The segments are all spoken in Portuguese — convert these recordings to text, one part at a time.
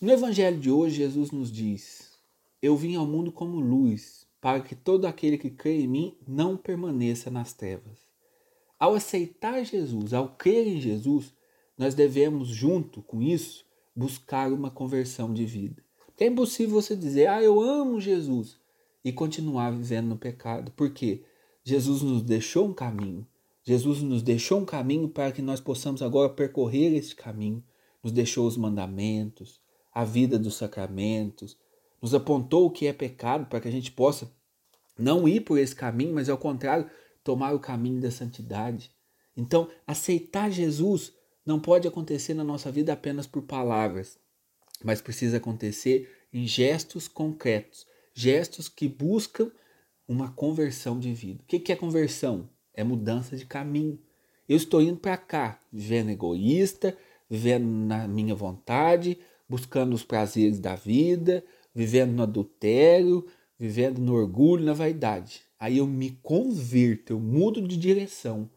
No Evangelho de hoje, Jesus nos diz: Eu vim ao mundo como luz, para que todo aquele que crê em mim não permaneça nas trevas. Ao aceitar Jesus, ao crer em Jesus, nós devemos, junto com isso, buscar uma conversão de vida. é impossível você dizer, ah, eu amo Jesus, e continuar vivendo no pecado. Por quê? Jesus nos deixou um caminho. Jesus nos deixou um caminho para que nós possamos agora percorrer esse caminho. Nos deixou os mandamentos, a vida dos sacramentos, nos apontou o que é pecado para que a gente possa não ir por esse caminho, mas ao contrário, tomar o caminho da santidade. Então, aceitar Jesus não pode acontecer na nossa vida apenas por palavras, mas precisa acontecer em gestos concretos, gestos que buscam uma conversão de vida. O que é conversão? É mudança de caminho. Eu estou indo para cá, vivendo egoísta, vivendo na minha vontade, buscando os prazeres da vida, vivendo no adultério, vivendo no orgulho, na vaidade. Aí eu me converto, eu mudo de direção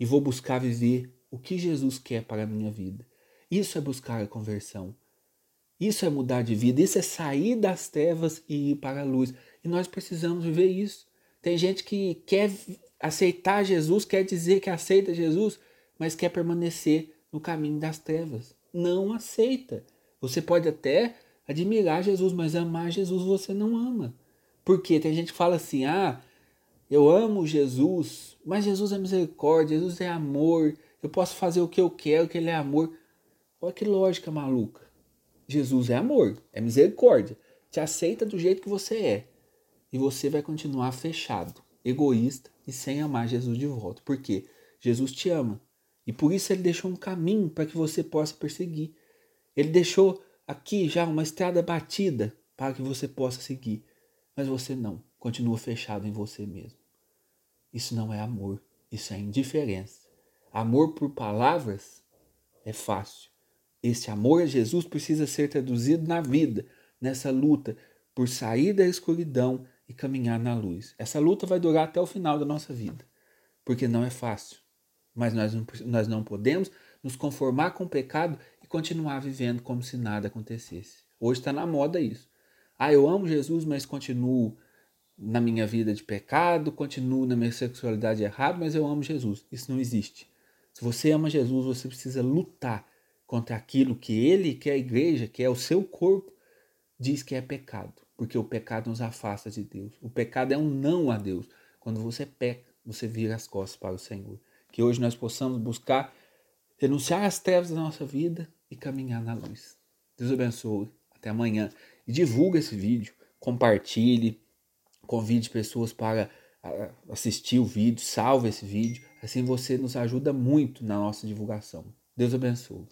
e vou buscar viver o que Jesus quer para a minha vida. Isso é buscar a conversão. Isso é mudar de vida, isso é sair das trevas e ir para a luz. E nós precisamos viver isso. Tem gente que quer aceitar Jesus, quer dizer que aceita Jesus, mas quer permanecer no caminho das trevas. Não aceita. Você pode até admirar Jesus, mas amar Jesus você não ama. Porque tem gente que fala assim: ah, eu amo Jesus, mas Jesus é misericórdia, Jesus é amor, eu posso fazer o que eu quero, que Ele é amor. Olha que lógica maluca. Jesus é amor, é misericórdia, te aceita do jeito que você é. E você vai continuar fechado, egoísta e sem amar Jesus de volta. Por quê? Jesus te ama. E por isso ele deixou um caminho para que você possa perseguir. Ele deixou aqui já uma estrada batida para que você possa seguir. Mas você não, continua fechado em você mesmo. Isso não é amor, isso é indiferença. Amor por palavras é fácil. Esse amor a Jesus precisa ser traduzido na vida, nessa luta por sair da escuridão e caminhar na luz. Essa luta vai durar até o final da nossa vida, porque não é fácil. Mas nós não, nós não podemos nos conformar com o pecado continuar vivendo como se nada acontecesse. Hoje está na moda isso. Ah, eu amo Jesus, mas continuo na minha vida de pecado, continuo na minha sexualidade errada, mas eu amo Jesus. Isso não existe. Se você ama Jesus, você precisa lutar contra aquilo que ele, que é a igreja, que é o seu corpo, diz que é pecado, porque o pecado nos afasta de Deus. O pecado é um não a Deus. Quando você peca, você vira as costas para o Senhor. Que hoje nós possamos buscar renunciar às trevas da nossa vida e caminhar na luz. Deus abençoe. Até amanhã e divulgue esse vídeo, compartilhe, convide pessoas para assistir o vídeo, salve esse vídeo, assim você nos ajuda muito na nossa divulgação. Deus abençoe.